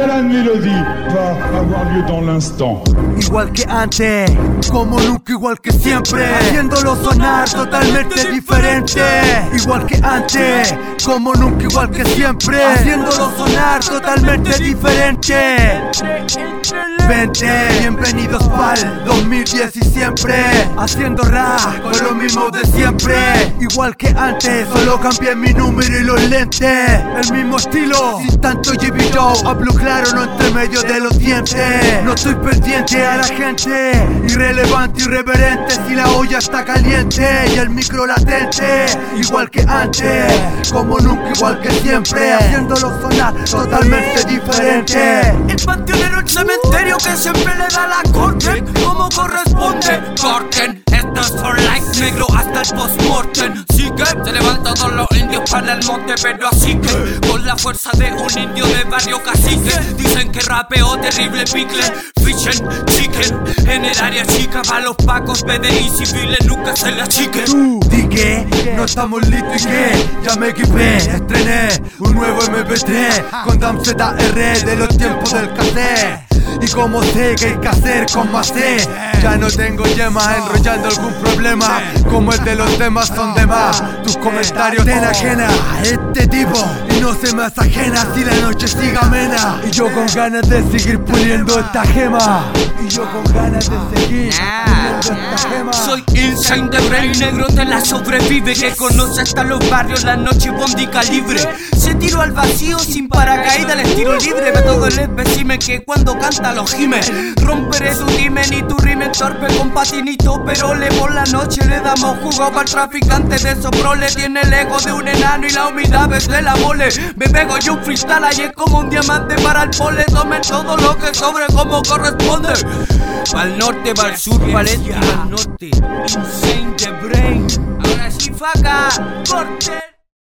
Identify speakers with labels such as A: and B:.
A: balade mélodie va avoir lieu dans l'instant.
B: Igual que antes, como nunca, igual que siempre. Haciéndolo sonar totalmente diferente. Igual que antes, como nunca, igual que siempre. Haciéndolo sonar totalmente diferente. Vente, bienvenidos pa'l 2010 y siempre Haciendo rap con lo mismo de siempre. Igual que antes, solo cambié mi número y los lentes. El mismo estilo, sin tanto Jimmy Joe Hablo claro, no entre medio de los dientes. No estoy pendiente a la gente. Irrelevante, irreverente Si la olla está caliente y el micro latente. Igual que antes, como nunca, igual que siempre. Haciéndolo sonar totalmente diferente.
C: El panteonero, el cementerio que siempre le da la corte como corresponde. Corten, esto es for life, negro hasta el post-mortem. Sí que se levantan todos los indios para el monte, pero así que con la fuerza de un indio de barrio cacique. Dicen que rapeo terrible picle, fichen, chicken. En el área chica para los pacos, PDI civiles nunca se le achiquen.
B: Tú, di que no estamos listos y que ya me equipé, estrené un nuevo MP3 con Dam ZR de los tiempos del cassette. Y como sé que hay que hacer con más C Ya no tengo yemas enrollando algún problema Como el de los temas son de más Tus comentarios te ajena a este tipo Y no se me ajena si la noche sigue amena Y yo con ganas de seguir puliendo esta gema Y yo con ganas
C: Soy Insane de Brain Negro de la sobrevive Que conoce hasta los barrios, la noche y bondi calibre. Se tiró al vacío sin paracaídas, el estilo libre. Ve todo el espécimen que cuando canta los gimes Romperé tu dimen y tu rimen torpe con patinito Pero le por la noche le damos jugo para el traficante de esos Tiene el ego de un enano y la humildad de la mole. Me pego yo un freestyle y es como un diamante para el pole. Tomen todo lo que sobre como corresponde Pa'l norte, pa'l sur, pa'l este y pa'l norte. Insane the brain. Ahora sí faca, corte